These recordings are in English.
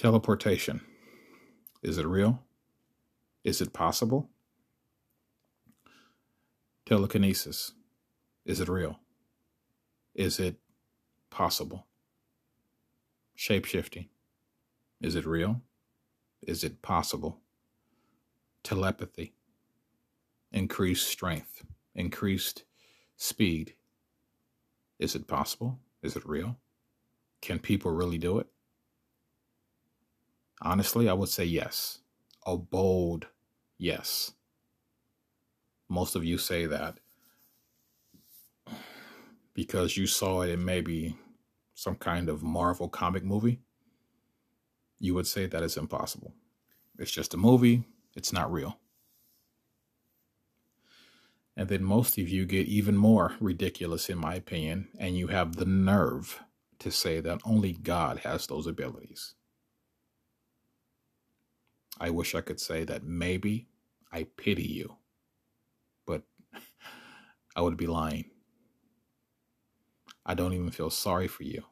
Teleportation. Is it real? Is it possible? Telekinesis. Is it real? Is it possible? Shapeshifting. Is it real? Is it possible? Telepathy. Increased strength. Increased speed. Is it possible? Is it real? Can people really do it? Honestly, I would say yes. A bold yes. Most of you say that because you saw it in maybe some kind of Marvel comic movie. You would say that it's impossible. It's just a movie, it's not real. And then most of you get even more ridiculous, in my opinion, and you have the nerve to say that only God has those abilities. I wish I could say that maybe I pity you, but I would be lying. I don't even feel sorry for you.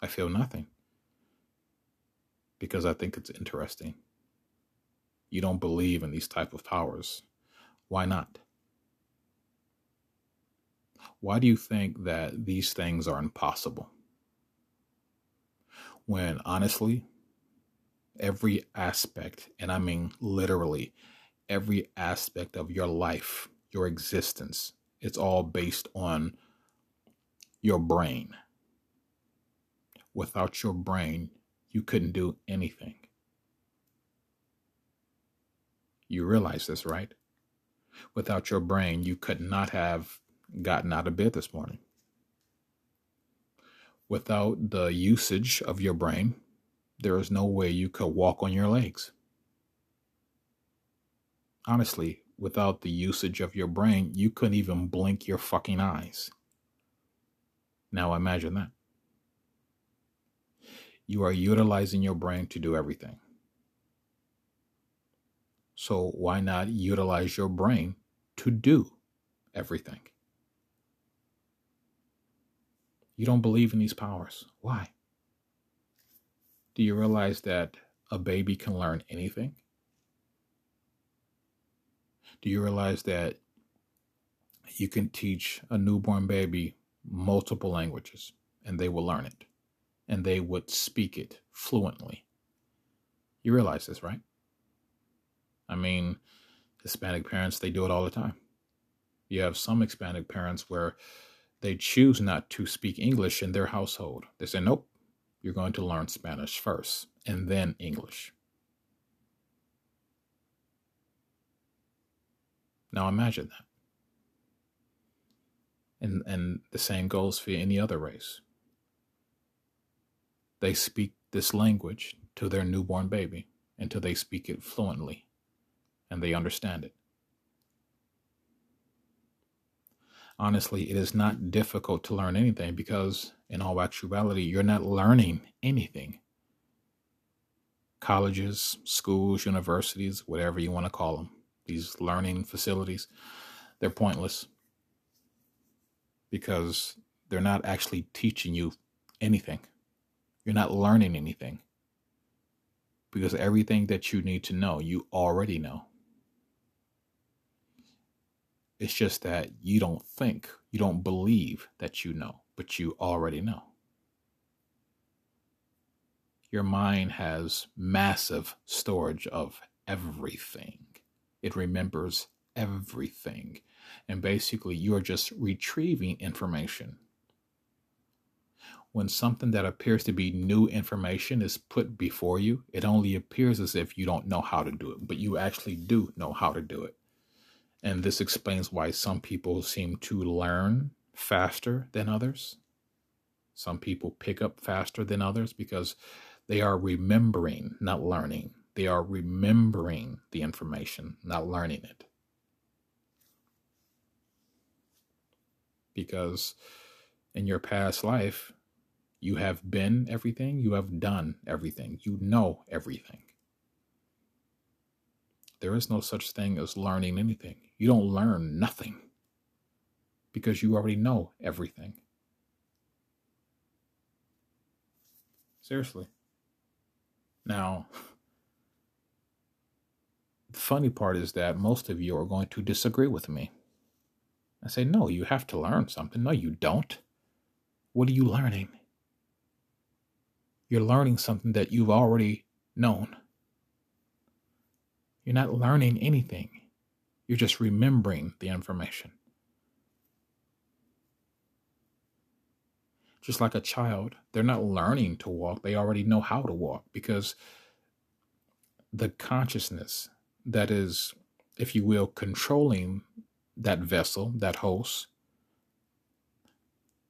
I feel nothing because I think it's interesting. You don't believe in these type of powers. Why not? Why do you think that these things are impossible? When honestly, every aspect, and I mean literally every aspect of your life, your existence, it's all based on your brain. Without your brain, you couldn't do anything. You realize this, right? Without your brain, you could not have gotten out of bed this morning. Without the usage of your brain, there is no way you could walk on your legs. Honestly, without the usage of your brain, you couldn't even blink your fucking eyes. Now imagine that. You are utilizing your brain to do everything. So why not utilize your brain to do everything? You don't believe in these powers. Why? Do you realize that a baby can learn anything? Do you realize that you can teach a newborn baby multiple languages and they will learn it and they would speak it fluently? You realize this, right? I mean, Hispanic parents, they do it all the time. You have some Hispanic parents where they choose not to speak English in their household. They say, nope, you're going to learn Spanish first and then English. Now imagine that. And, and the same goes for any other race. They speak this language to their newborn baby until they speak it fluently and they understand it. honestly, it is not difficult to learn anything because, in all actuality, you're not learning anything. Colleges, schools, universities, whatever you want to call them, these learning facilities, they're pointless because they're not actually teaching you anything. You're not learning anything because everything that you need to know, you already know. It's just that you don't think, you don't believe that you know, but you already know. Your mind has massive storage of everything. It remembers everything. And basically, you're just retrieving information. When something that appears to be new information is put before you, it only appears as if you don't know how to do it, but you actually do know how to do it. And this explains why some people seem to learn faster than others. Some people pick up faster than others because they are remembering, not learning. They are remembering the information, not learning it. Because in your past life, you have been everything, you have done everything, you know everything. There is no such thing as learning anything. You don't learn nothing because you already know everything. Seriously. Now, the funny part is that most of you are going to disagree with me. I say, no, you have to learn something. No, you don't. What are you learning? You're learning something that you've already known. You're not learning anything, you're just remembering the information. Just like a child, they're not learning to walk, they already know how to walk because the consciousness that is, if you will, controlling that vessel, that host,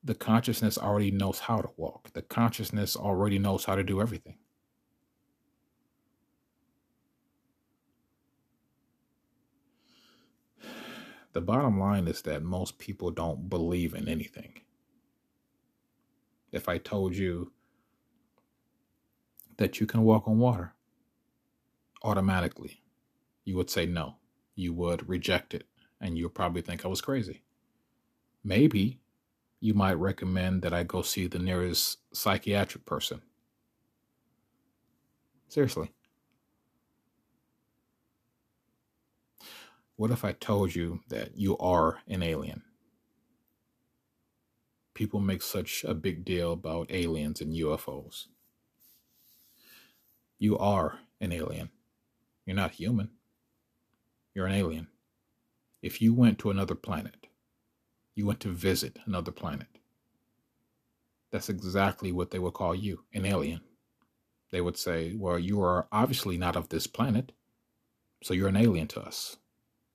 the consciousness already knows how to walk. The consciousness already knows how to do everything. The bottom line is that most people don't believe in anything. If I told you that you can walk on water automatically, you would say no. You would reject it and you'll probably think I was crazy. Maybe you might recommend that I go see the nearest psychiatric person. Seriously. What if I told you that you are an alien? People make such a big deal about aliens and UFOs. You are an alien. You're not human. You're an alien. If you went to another planet, you went to visit another planet, that's exactly what they would call you an alien. They would say, Well, you are obviously not of this planet, so you're an alien to us.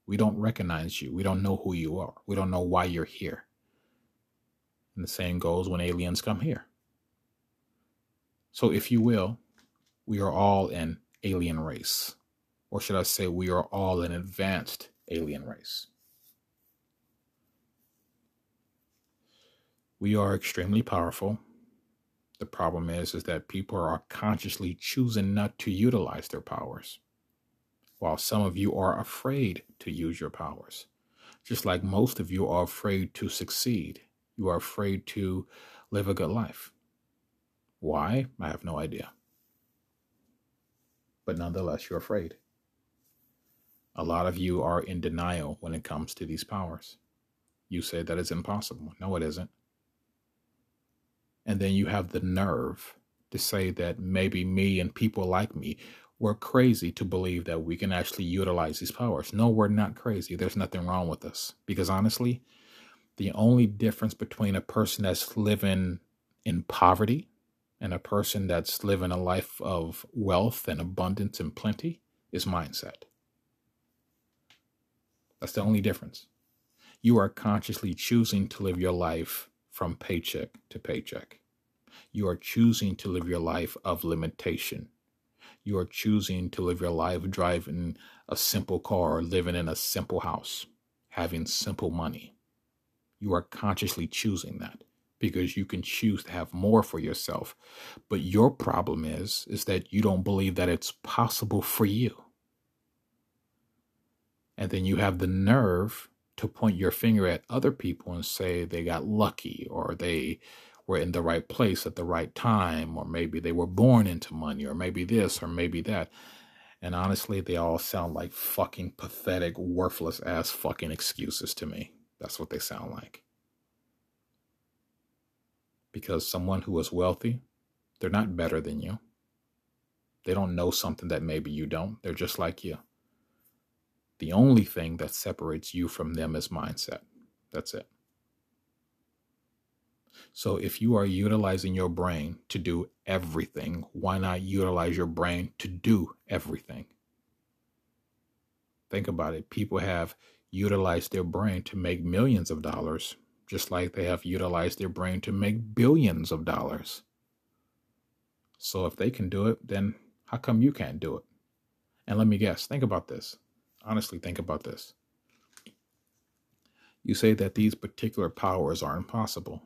We don't recognize you. We don't know who you are. We don't know why you're here. And the same goes when aliens come here. So, if you will, we are all an alien race. Or should I say, we are all an advanced alien race. We are extremely powerful. The problem is is that people are consciously choosing not to utilize their powers. While some of you are afraid to use your powers. Just like most of you are afraid to succeed. You are afraid to live a good life. Why? I have no idea. But nonetheless, you're afraid. A lot of you are in denial when it comes to these powers. You say that it's impossible. No, it isn't. And then you have the nerve to say that maybe me and people like me were crazy to believe that we can actually utilize these powers. No, we're not crazy. There's nothing wrong with us. Because honestly, the only difference between a person that's living in poverty and a person that's living a life of wealth and abundance and plenty is mindset. That's the only difference. You are consciously choosing to live your life from paycheck to paycheck. You are choosing to live your life of limitation. You are choosing to live your life driving a simple car, living in a simple house, having simple money. You are consciously choosing that because you can choose to have more for yourself. But your problem is is that you don't believe that it's possible for you. And then you have the nerve to point your finger at other people and say they got lucky or they were in the right place at the right time, or maybe they were born into money, or maybe this, or maybe that. And honestly, they all sound like fucking pathetic, worthless ass fucking excuses to me. That's what they sound like. Because someone who is wealthy, they're not better than you. They don't know something that maybe you don't. They're just like you. The only thing that separates you from them is mindset. That's it. So if you are utilizing your brain to do everything, why not utilize your brain to do everything? Think about it. People have utilized their brain to make millions of dollars, just like they have utilized their brain to make billions of dollars. So if they can do it, then how come you can't do it? And let me guess, think about this honestly think about this. You say that these particular powers are impossible.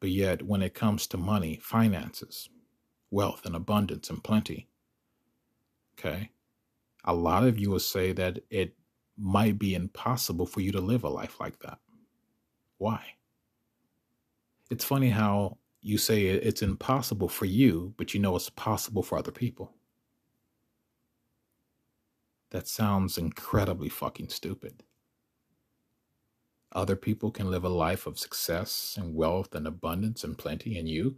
But yet, when it comes to money, finances, wealth, and abundance and plenty, okay, a lot of you will say that it might be impossible for you to live a life like that. Why? It's funny how you say it's impossible for you, but you know it's possible for other people. That sounds incredibly fucking stupid. Other people can live a life of success and wealth and abundance and plenty, and you,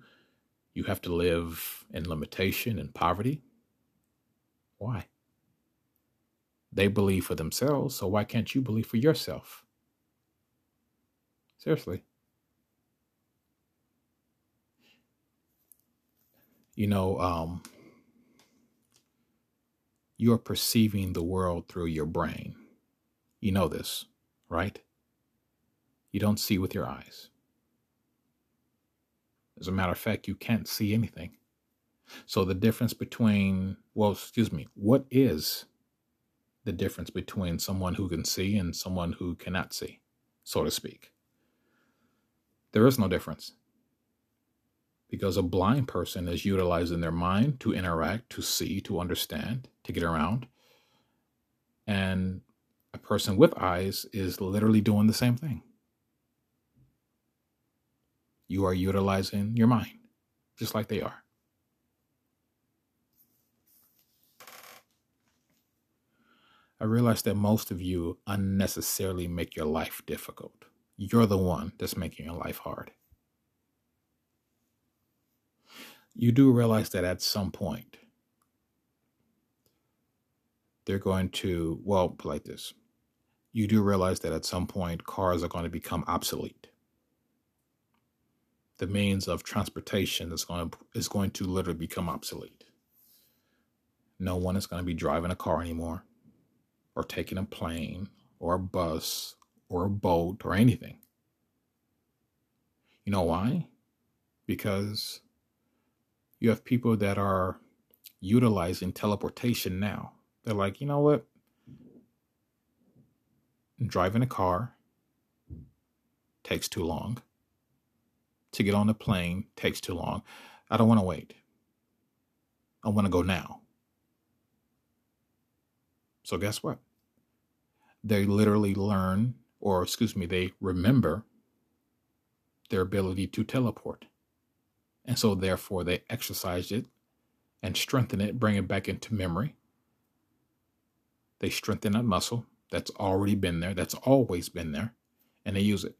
you have to live in limitation and poverty. Why? They believe for themselves, so why can't you believe for yourself? Seriously. You know, um, you're perceiving the world through your brain. You know this, right? You don't see with your eyes. As a matter of fact, you can't see anything. So the difference between, well, excuse me, what is the difference between someone who can see and someone who cannot see, so to speak? There is no difference. Because a blind person is utilizing their mind to interact, to see, to understand, to get around. And a person with eyes is literally doing the same thing. You are utilizing your mind, just like they are. I realize that most of you unnecessarily make your life difficult. You're the one that's making your life hard. You do realize that at some point, they're going to, well, like this. You do realize that at some point, cars are going to become obsolete. The means of transportation is going to, is going to literally become obsolete. No one is going to be driving a car anymore or taking a plane or a bus or a boat or anything. You know why? Because you have people that are utilizing teleportation now. They're like, you know what? Driving a car takes too long. To get on the plane takes too long. I don't want to wait. I want to go now. So, guess what? They literally learn, or excuse me, they remember their ability to teleport. And so, therefore, they exercise it and strengthen it, bring it back into memory. They strengthen that muscle that's already been there, that's always been there, and they use it.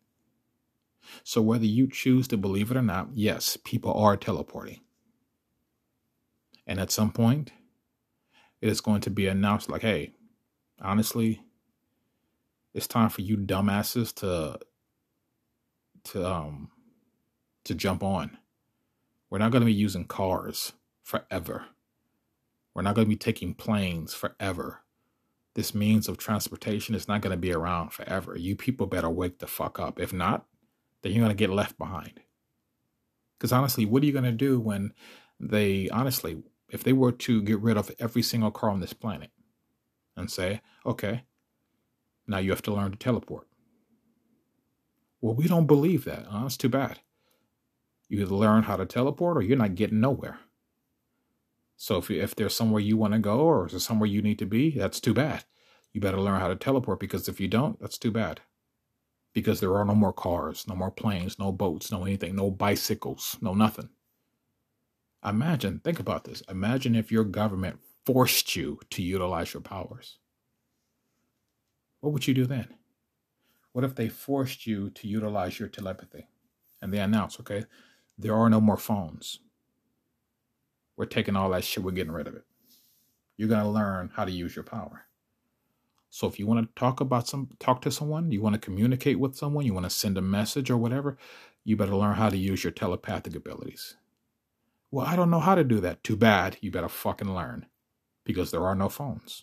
So, whether you choose to believe it or not, yes, people are teleporting. And at some point, it is going to be announced like, hey, honestly, it's time for you dumbasses to to um to jump on. We're not going to be using cars forever. We're not going to be taking planes forever. This means of transportation is not going to be around forever. You people better wake the fuck up. If not, then you're going to get left behind. Because honestly, what are you going to do when they, honestly, if they were to get rid of every single car on this planet and say, okay, now you have to learn to teleport. Well, we don't believe that. Oh, that's too bad. You either learn how to teleport or you're not getting nowhere. So if, if there's somewhere you want to go or is somewhere you need to be, that's too bad. You better learn how to teleport because if you don't, that's too bad. Because there are no more cars, no more planes, no boats, no anything, no bicycles, no nothing. Imagine, think about this. Imagine if your government forced you to utilize your powers. What would you do then? What if they forced you to utilize your telepathy and they announce, okay, there are no more phones. We're taking all that shit, we're getting rid of it. You're going to learn how to use your power. So if you want to talk about some talk to someone, you want to communicate with someone, you want to send a message or whatever, you better learn how to use your telepathic abilities. Well, I don't know how to do that. Too bad. You better fucking learn because there are no phones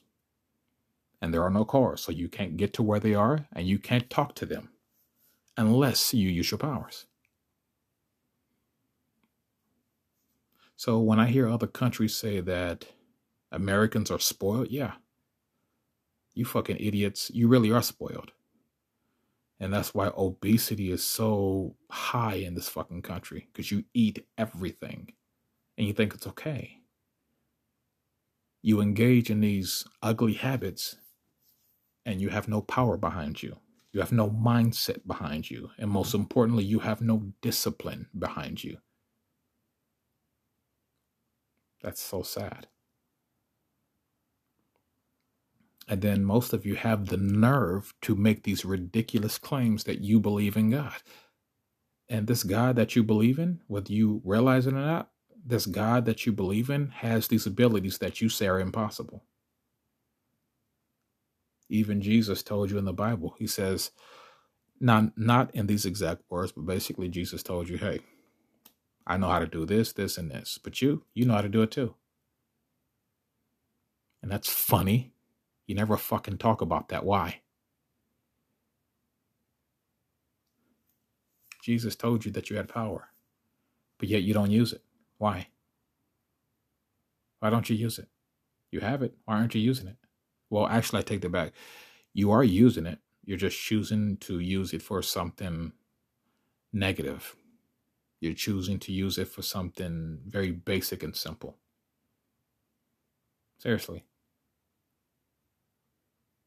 and there are no cars, so you can't get to where they are and you can't talk to them unless you use your powers. So when I hear other countries say that Americans are spoiled, yeah, you fucking idiots, you really are spoiled. And that's why obesity is so high in this fucking country because you eat everything and you think it's okay. You engage in these ugly habits and you have no power behind you. You have no mindset behind you. And mm-hmm. most importantly, you have no discipline behind you. That's so sad. And then most of you have the nerve to make these ridiculous claims that you believe in God. And this God that you believe in, whether you realize it or not, this God that you believe in has these abilities that you say are impossible. Even Jesus told you in the Bible, he says, not not in these exact words, but basically Jesus told you, hey, I know how to do this, this, and this. But you, you know how to do it too. And that's funny. You never fucking talk about that. Why? Jesus told you that you had power, but yet you don't use it. Why? Why don't you use it? You have it. Why aren't you using it? Well, actually, I take that back. You are using it. You're just choosing to use it for something negative. You're choosing to use it for something very basic and simple. Seriously.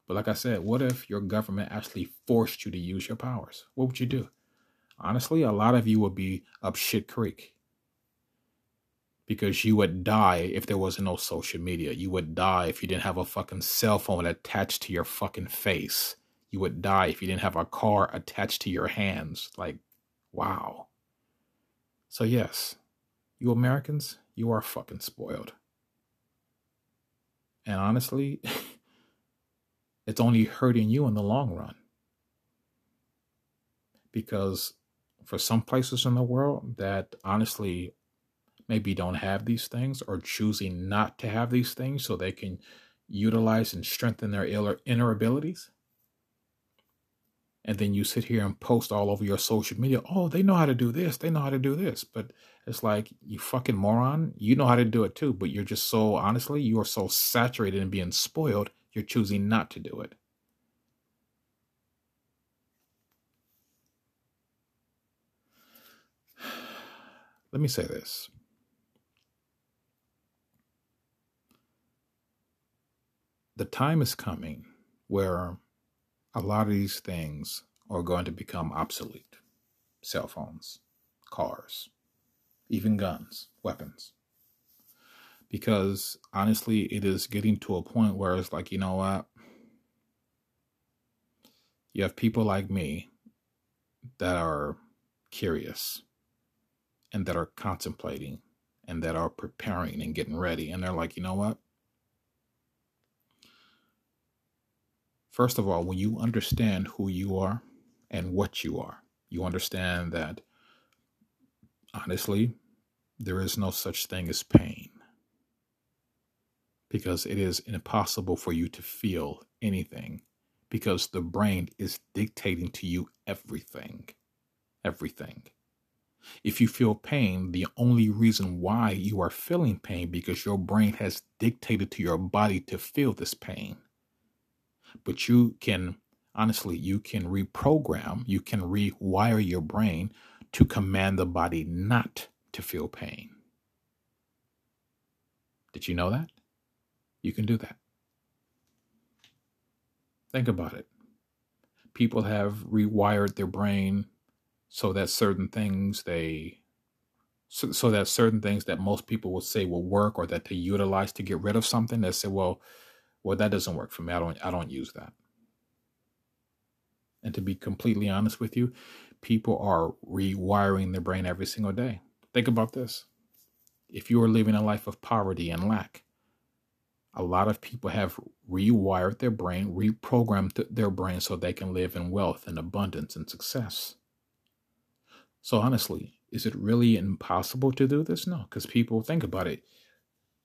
But like I said, what if your government actually forced you to use your powers? What would you do? Honestly, a lot of you would be up shit creek because you would die if there was no social media. You would die if you didn't have a fucking cell phone attached to your fucking face. You would die if you didn't have a car attached to your hands. Like, wow. So, yes, you Americans, you are fucking spoiled. And honestly, it's only hurting you in the long run. Because for some places in the world that honestly maybe don't have these things or choosing not to have these things so they can utilize and strengthen their inner abilities. And then you sit here and post all over your social media, oh, they know how to do this, they know how to do this. But it's like, you fucking moron, you know how to do it too. But you're just so, honestly, you are so saturated in being spoiled, you're choosing not to do it. Let me say this the time is coming where a lot of these things are going to become obsolete cell phones, cars, even guns, weapons. Because honestly, it is getting to a point where it's like, you know what? You have people like me that are curious and that are contemplating and that are preparing and getting ready. And they're like, you know what? First of all, when you understand who you are and what you are, you understand that honestly, there is no such thing as pain because it is impossible for you to feel anything because the brain is dictating to you everything. Everything. If you feel pain, the only reason why you are feeling pain because your brain has dictated to your body to feel this pain but you can honestly you can reprogram you can rewire your brain to command the body not to feel pain. Did you know that? You can do that. Think about it. People have rewired their brain so that certain things they so, so that certain things that most people would say will work or that they utilize to get rid of something they say well well that doesn't work for me. I don't i don't use that. And to be completely honest with you people are rewiring their brain every single day. Think about this. If you are living a life of poverty and lack a lot of people have rewired their brain reprogrammed their brain so they can live in wealth and abundance and success. So honestly is it really impossible to do this? No because people think about it.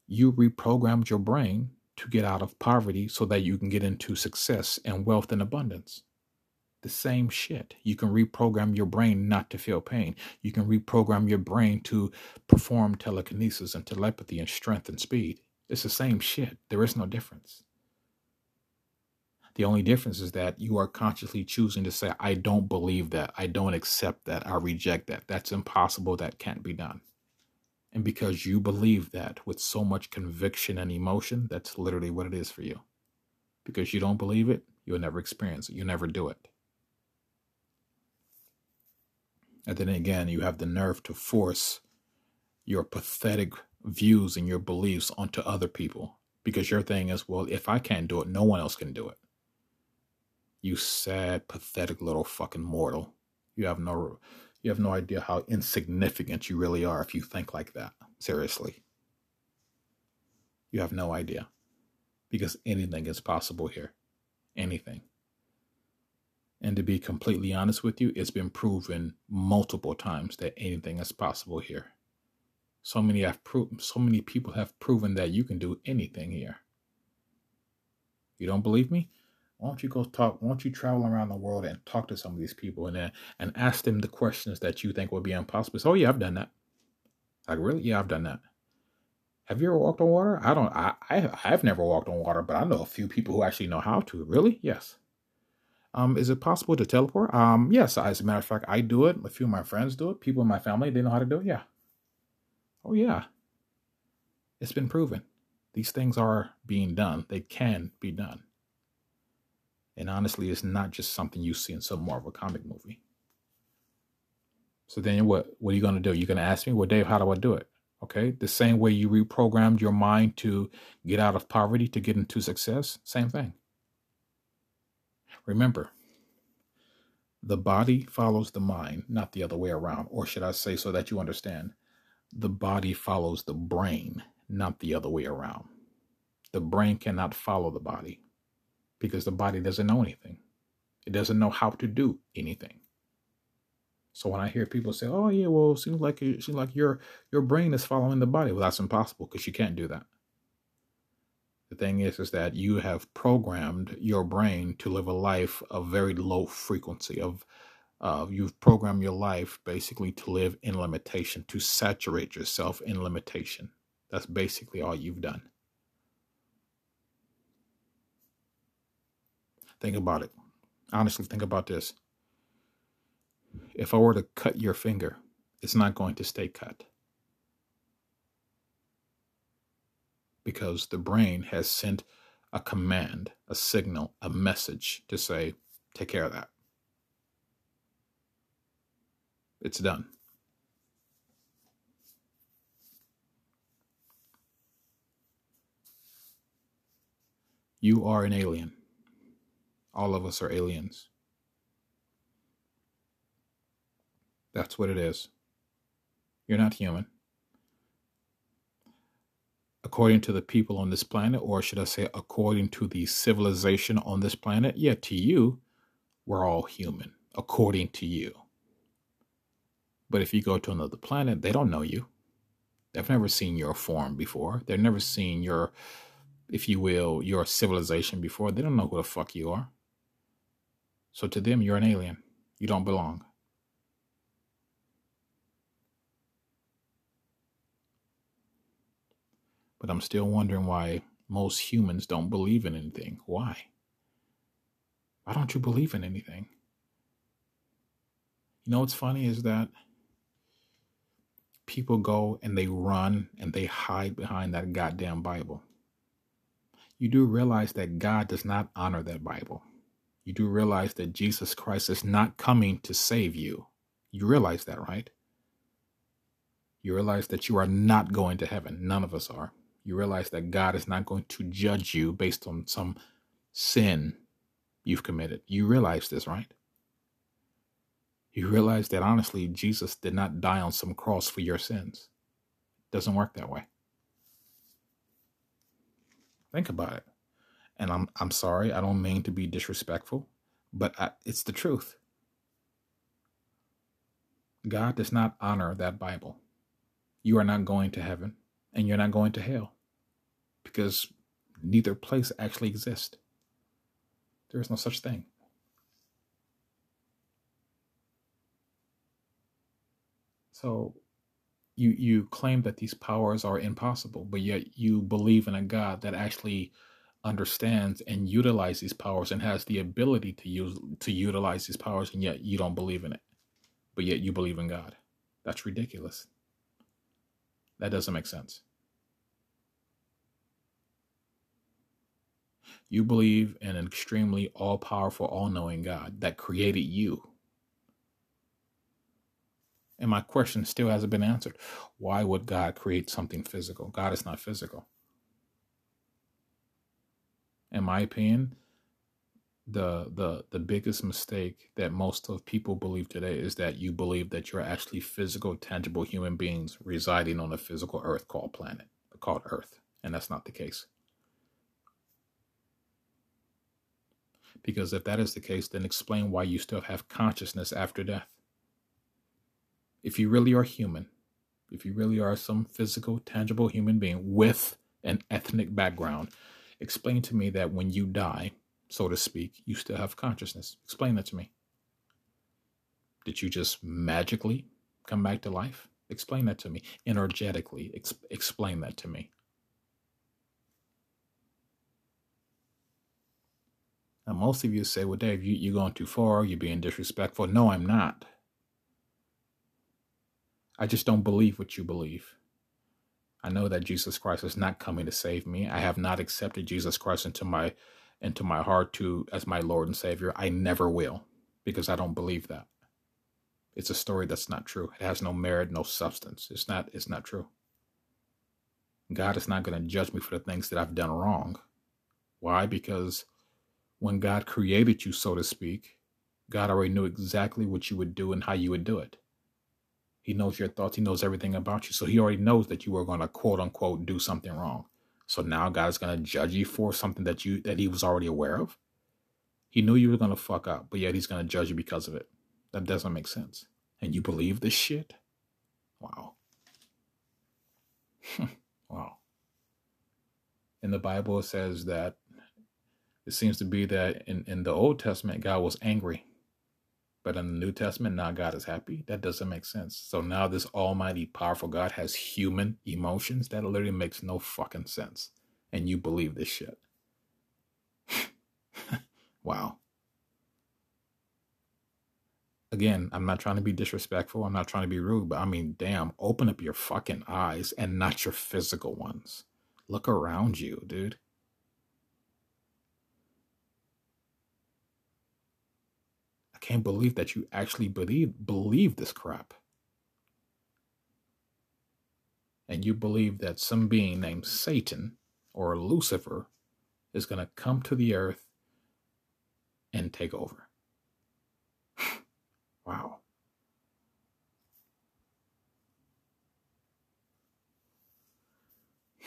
You reprogrammed your brain to get out of poverty so that you can get into success and wealth and abundance. The same shit. You can reprogram your brain not to feel pain. You can reprogram your brain to perform telekinesis and telepathy and strength and speed. It's the same shit. There is no difference. The only difference is that you are consciously choosing to say, I don't believe that. I don't accept that. I reject that. That's impossible. That can't be done. And because you believe that with so much conviction and emotion, that's literally what it is for you. Because you don't believe it, you'll never experience it. You'll never do it. And then again, you have the nerve to force your pathetic views and your beliefs onto other people because your thing is, well, if I can't do it, no one else can do it. You sad, pathetic little fucking mortal. You have no you have no idea how insignificant you really are if you think like that. Seriously. You have no idea. Because anything is possible here. Anything. And to be completely honest with you, it's been proven multiple times that anything is possible here. So many have pro- so many people have proven that you can do anything here. You don't believe me? Why don't you go talk? Why don't you travel around the world and talk to some of these people and and ask them the questions that you think would be impossible? So, oh yeah, I've done that. Like really? Yeah, I've done that. Have you ever walked on water? I don't. I, I I've never walked on water, but I know a few people who actually know how to. Really? Yes. Um, is it possible to teleport? Um, yes. As a matter of fact, I do it. A few of my friends do it. People in my family, they know how to do it. Yeah. Oh yeah. It's been proven. These things are being done. They can be done. And honestly, it's not just something you see in some Marvel comic movie. So then what what are you gonna do? You're gonna ask me, well, Dave, how do I do it? Okay. The same way you reprogrammed your mind to get out of poverty to get into success, same thing. Remember, the body follows the mind, not the other way around. Or should I say, so that you understand, the body follows the brain, not the other way around. The brain cannot follow the body because the body doesn't know anything. It doesn't know how to do anything. So when I hear people say, "Oh yeah, well, it seems like it seems like your your brain is following the body," well, that's impossible because you can't do that. The thing is, is that you have programmed your brain to live a life of very low frequency. Of uh, you've programmed your life basically to live in limitation, to saturate yourself in limitation. That's basically all you've done. Think about it. Honestly, think about this. If I were to cut your finger, it's not going to stay cut. because the brain has sent a command, a signal, a message to say, take care of that. It's done. You are an alien. All of us are aliens. That's what it is. You're not human according to the people on this planet, or should I say, according to the civilization on this planet, yeah, to you, we're all human, according to you. But if you go to another planet, they don't know you. They've never seen your form before. They've never seen your, if you will, your civilization before. They don't know who the fuck you are. So to them, you're an alien. You don't belong. But I'm still wondering why most humans don't believe in anything. Why? Why don't you believe in anything? You know what's funny is that people go and they run and they hide behind that goddamn Bible. You do realize that God does not honor that Bible. You do realize that Jesus Christ is not coming to save you. You realize that, right? You realize that you are not going to heaven. None of us are you realize that God is not going to judge you based on some sin you've committed. You realize this, right? You realize that honestly, Jesus did not die on some cross for your sins. It doesn't work that way. Think about it. And I'm I'm sorry, I don't mean to be disrespectful, but I, it's the truth. God does not honor that Bible. You are not going to heaven and you're not going to hell because neither place actually exists. There is no such thing. So you you claim that these powers are impossible, but yet you believe in a God that actually understands and utilizes these powers and has the ability to use to utilize these powers, and yet you don't believe in it. But yet you believe in God. That's ridiculous. That doesn't make sense. You believe in an extremely all powerful, all knowing God that created you. And my question still hasn't been answered. Why would God create something physical? God is not physical. In my opinion, the the the biggest mistake that most of people believe today is that you believe that you're actually physical, tangible human beings residing on a physical earth called planet, called Earth. And that's not the case. Because if that is the case, then explain why you still have consciousness after death. If you really are human, if you really are some physical, tangible human being with an ethnic background, explain to me that when you die, so to speak, you still have consciousness. Explain that to me. Did you just magically come back to life? Explain that to me. Energetically, ex- explain that to me. Now, most of you say, well, Dave, you, you're going too far. You're being disrespectful. No, I'm not. I just don't believe what you believe. I know that Jesus Christ is not coming to save me. I have not accepted Jesus Christ into my into my heart to as my Lord and Savior. I never will because I don't believe that. It's a story that's not true. It has no merit, no substance. It's not it's not true. God is not going to judge me for the things that I've done wrong. Why? Because when God created you, so to speak, God already knew exactly what you would do and how you would do it. He knows your thoughts. He knows everything about you. So he already knows that you are going to quote unquote do something wrong. So now God is going to judge you for something that you that he was already aware of. He knew you were going to fuck up, but yet he's going to judge you because of it. That doesn't make sense. And you believe this shit? Wow. wow. In the Bible it says that it seems to be that in, in the Old Testament God was angry but in the New Testament, now God is happy. That doesn't make sense. So now this almighty, powerful God has human emotions. That literally makes no fucking sense. And you believe this shit. wow. Again, I'm not trying to be disrespectful. I'm not trying to be rude, but I mean, damn, open up your fucking eyes and not your physical ones. Look around you, dude. Can't believe that you actually believe believe this crap. And you believe that some being named Satan or Lucifer is going to come to the earth and take over. wow.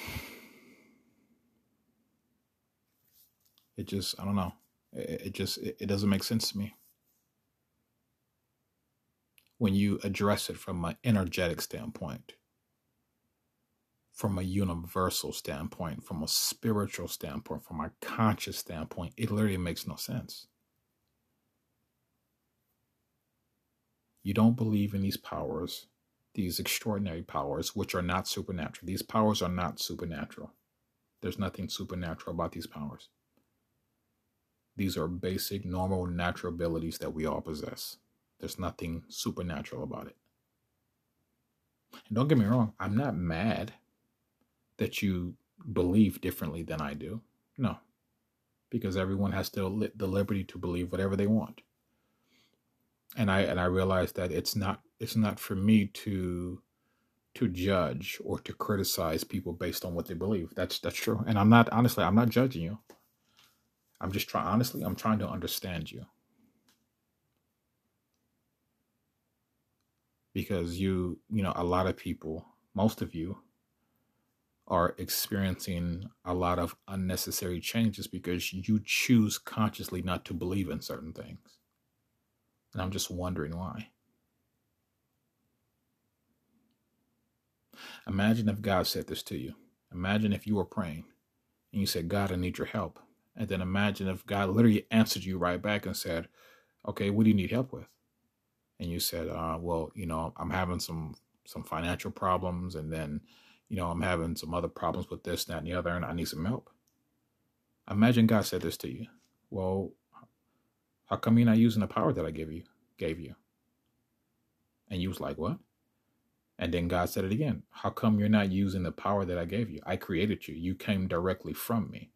It just, I don't know. It, it just, it, it doesn't make sense to me when you address it from an energetic standpoint, from a universal standpoint, from a spiritual standpoint, from a conscious standpoint, it literally makes no sense. You don't believe in these powers, these extraordinary powers, which are not supernatural. These powers are not supernatural. There's nothing supernatural about these powers. These are basic, normal, natural abilities that we all possess. There's nothing supernatural about it. And don't get me wrong, I'm not mad that you believe differently than I do. No, because everyone has still the liberty to believe whatever they want. And I and I realize that it's not it's not for me to to judge or to criticize people based on what they believe. That's that's true. And I'm not honestly, I'm not judging you. I'm just trying honestly, I'm trying to understand you. Because you, you know, a lot of people, most of you, are experiencing a lot of unnecessary changes because you choose consciously not to believe in certain things. And I'm just wondering why. Imagine if God said this to you. Imagine if you were praying and you said, God, I need your help. And then imagine if God literally answered you right back and said, Okay, what do you need help with? And you said, uh, well, you know, I'm having some some financial problems, and then, you know, I'm having some other problems with this, that, and the other, and I need some help. Imagine God said this to you. Well, how come you're not using the power that I give you gave you? And you was like, what? And then God said it again. How come you're not using the power that I gave you? I created you. You came directly from me.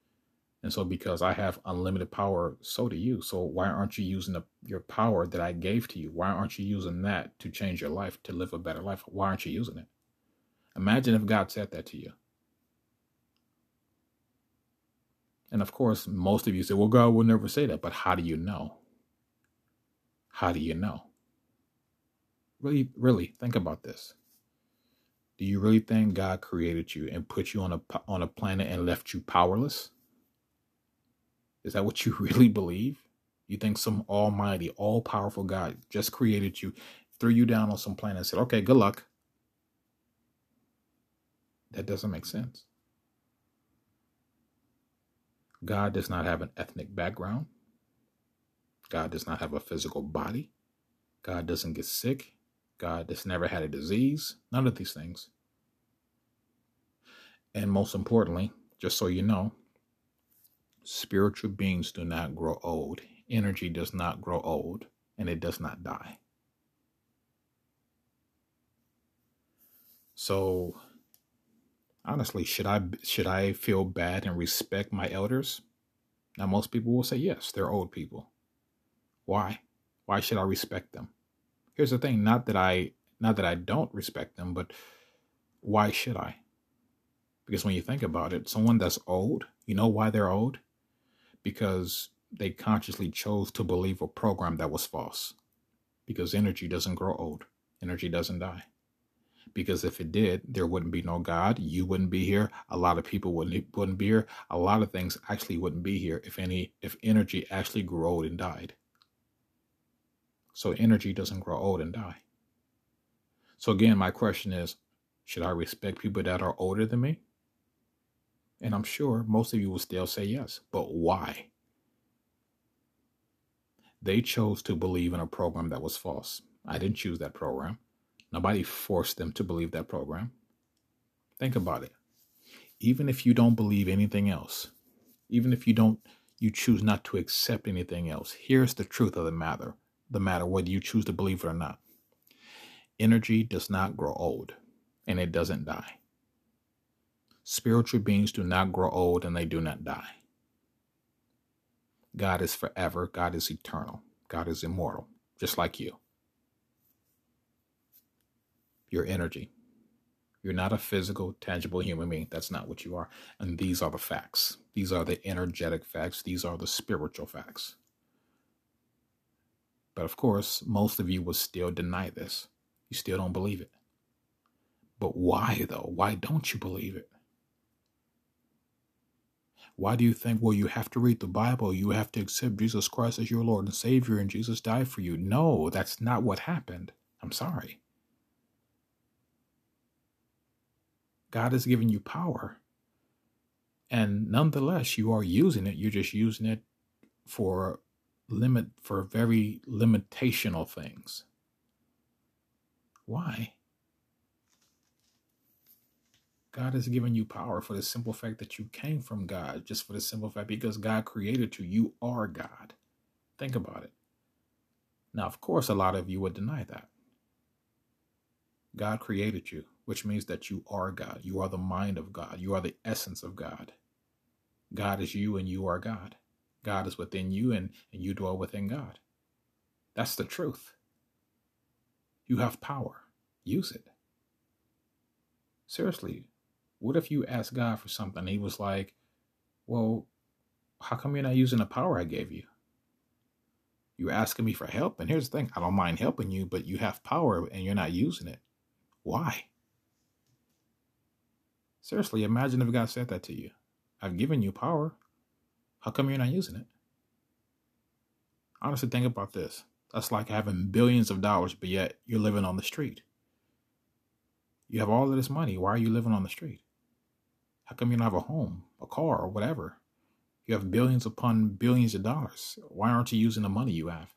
And so, because I have unlimited power, so do you. So, why aren't you using the, your power that I gave to you? Why aren't you using that to change your life, to live a better life? Why aren't you using it? Imagine if God said that to you. And of course, most of you say, well, God will never say that. But how do you know? How do you know? Really, really think about this. Do you really think God created you and put you on a on a planet and left you powerless? Is that what you really believe? You think some almighty, all powerful God just created you, threw you down on some planet and said, okay, good luck? That doesn't make sense. God does not have an ethnic background. God does not have a physical body. God doesn't get sick. God has never had a disease. None of these things. And most importantly, just so you know, spiritual beings do not grow old. Energy does not grow old and it does not die. So honestly, should I should I feel bad and respect my elders? Now most people will say yes, they're old people. Why? Why should I respect them? Here's the thing, not that I not that I don't respect them, but why should I? Because when you think about it, someone that's old, you know why they're old? Because they consciously chose to believe a program that was false. Because energy doesn't grow old, energy doesn't die. Because if it did, there wouldn't be no God. You wouldn't be here. A lot of people wouldn't wouldn't be here. A lot of things actually wouldn't be here if any if energy actually grew old and died. So energy doesn't grow old and die. So again, my question is, should I respect people that are older than me? And I'm sure most of you will still say yes. But why? They chose to believe in a program that was false. I didn't choose that program. Nobody forced them to believe that program. Think about it. Even if you don't believe anything else, even if you don't you choose not to accept anything else, here's the truth of the matter, the matter whether you choose to believe it or not. Energy does not grow old and it doesn't die. Spiritual beings do not grow old and they do not die. God is forever. God is eternal. God is immortal, just like you. Your energy. You're not a physical, tangible human being. That's not what you are. And these are the facts. These are the energetic facts. These are the spiritual facts. But of course, most of you will still deny this. You still don't believe it. But why, though? Why don't you believe it? Why do you think, well, you have to read the Bible, you have to accept Jesus Christ as your Lord and Savior, and Jesus died for you? No, that's not what happened. I'm sorry. God has given you power. And nonetheless, you are using it. You're just using it for limit for very limitational things. Why? God has given you power for the simple fact that you came from God, just for the simple fact because God created you. You are God. Think about it. Now, of course, a lot of you would deny that. God created you, which means that you are God. You are the mind of God. You are the essence of God. God is you and you are God. God is within you and, and you dwell within God. That's the truth. You have power. Use it. Seriously, what if you asked God for something? He was like, Well, how come you're not using the power I gave you? You're asking me for help. And here's the thing I don't mind helping you, but you have power and you're not using it. Why? Seriously, imagine if God said that to you. I've given you power. How come you're not using it? Honestly, think about this. That's like having billions of dollars, but yet you're living on the street. You have all of this money. Why are you living on the street? How come you don't have a home, a car, or whatever? You have billions upon billions of dollars. Why aren't you using the money you have?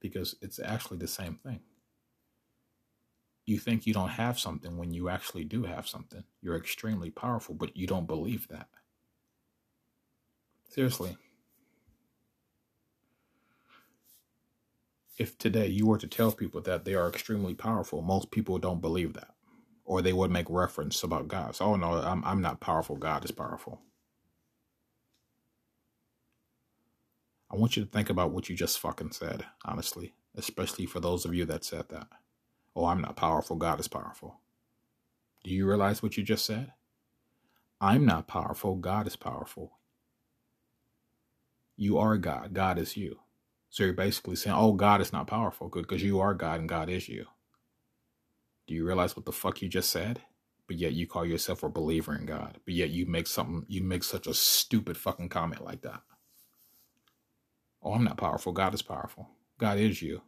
Because it's actually the same thing. You think you don't have something when you actually do have something. You're extremely powerful, but you don't believe that. Seriously. If today you were to tell people that they are extremely powerful, most people don't believe that. Or they would make reference about God. So, oh no, I'm I'm not powerful. God is powerful. I want you to think about what you just fucking said, honestly, especially for those of you that said that. Oh, I'm not powerful. God is powerful. Do you realize what you just said? I'm not powerful. God is powerful. You are God. God is you. So you're basically saying, oh, God is not powerful Good, because you are God and God is you. Do you realize what the fuck you just said? But yet you call yourself a believer in God. But yet you make something, you make such a stupid fucking comment like that. Oh, I'm not powerful. God is powerful. God is you,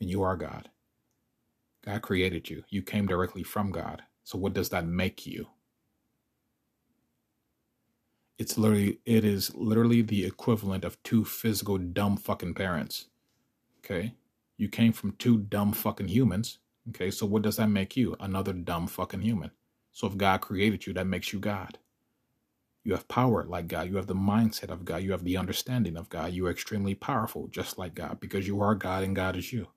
and you are God. God created you. You came directly from God. So what does that make you? It's literally it is literally the equivalent of two physical dumb fucking parents. Okay? You came from two dumb fucking humans. Okay, so what does that make you? Another dumb fucking human. So if God created you, that makes you God. You have power like God. You have the mindset of God. You have the understanding of God. You are extremely powerful, just like God, because you are God and God is you.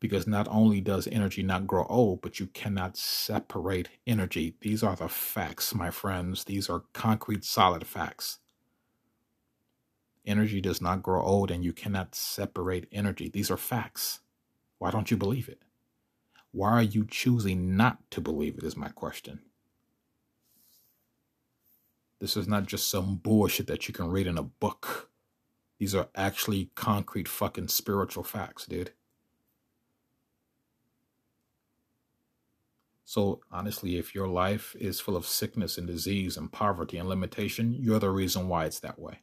Because not only does energy not grow old, but you cannot separate energy. These are the facts, my friends. These are concrete, solid facts. Energy does not grow old, and you cannot separate energy. These are facts. Why don't you believe it? Why are you choosing not to believe it? Is my question. This is not just some bullshit that you can read in a book. These are actually concrete fucking spiritual facts, dude. So, honestly, if your life is full of sickness and disease and poverty and limitation, you're the reason why it's that way.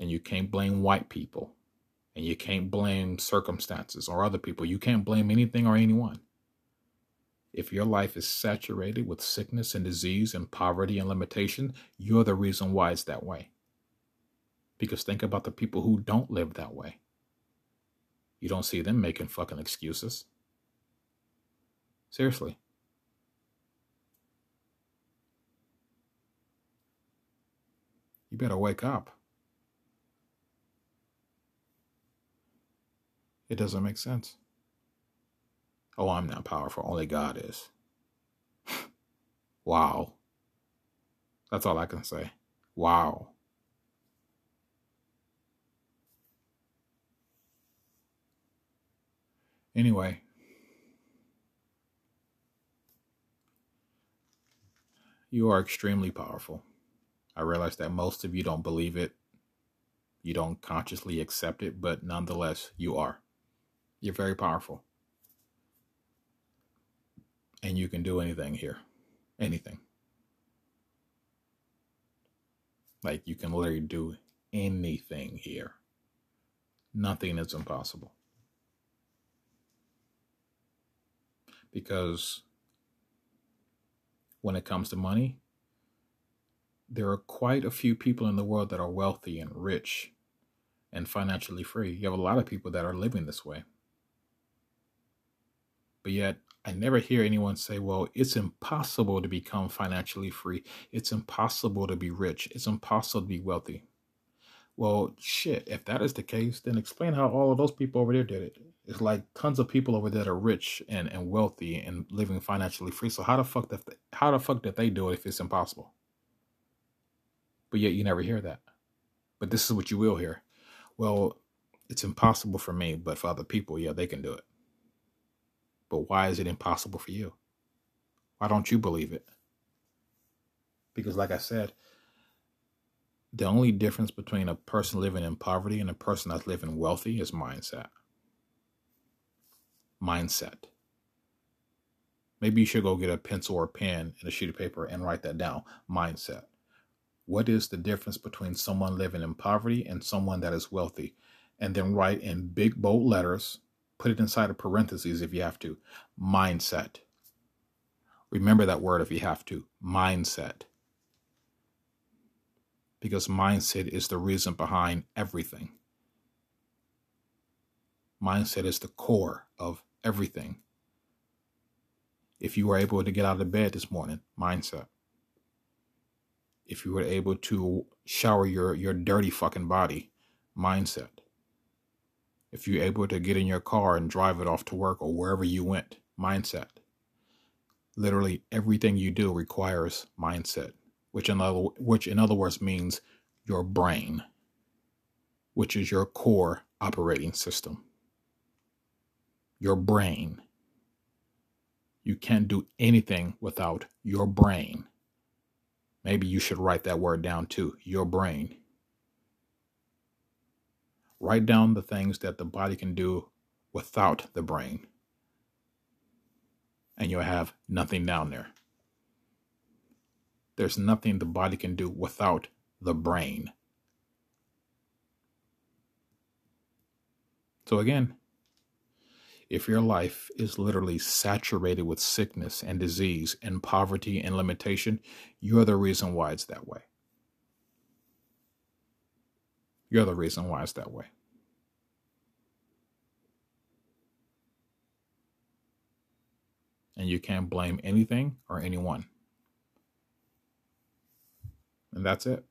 And you can't blame white people. And you can't blame circumstances or other people. You can't blame anything or anyone. If your life is saturated with sickness and disease and poverty and limitation, you're the reason why it's that way. Because think about the people who don't live that way. You don't see them making fucking excuses. Seriously. You better wake up. It doesn't make sense. Oh, I'm not powerful. Only God is. wow. That's all I can say. Wow. Anyway, you are extremely powerful. I realize that most of you don't believe it. You don't consciously accept it, but nonetheless, you are. You're very powerful and you can do anything here. Anything. Like you can literally do anything here. Nothing is impossible. Because when it comes to money, there are quite a few people in the world that are wealthy and rich and financially free. You have a lot of people that are living this way. But yet, I never hear anyone say, well, it's impossible to become financially free. It's impossible to be rich. It's impossible to be wealthy. Well, shit, if that is the case, then explain how all of those people over there did it. It's like tons of people over there that are rich and, and wealthy and living financially free. So how the fuck that how the fuck did they do it if it's impossible? But yet you never hear that. But this is what you will hear. Well, it's impossible for me, but for other people, yeah, they can do it. But why is it impossible for you? Why don't you believe it? Because, like I said, the only difference between a person living in poverty and a person that's living wealthy is mindset. Mindset. Maybe you should go get a pencil or pen and a sheet of paper and write that down. Mindset. What is the difference between someone living in poverty and someone that is wealthy? And then write in big bold letters Put it inside of parentheses if you have to. Mindset. Remember that word if you have to. Mindset. Because mindset is the reason behind everything. Mindset is the core of everything. If you were able to get out of bed this morning, mindset. If you were able to shower your, your dirty fucking body, mindset if you're able to get in your car and drive it off to work or wherever you went, mindset. Literally everything you do requires mindset, which in other which in other words means your brain, which is your core operating system. Your brain. You can't do anything without your brain. Maybe you should write that word down too, your brain. Write down the things that the body can do without the brain. And you'll have nothing down there. There's nothing the body can do without the brain. So, again, if your life is literally saturated with sickness and disease and poverty and limitation, you're the reason why it's that way. You're the reason why it's that way. And you can't blame anything or anyone. And that's it.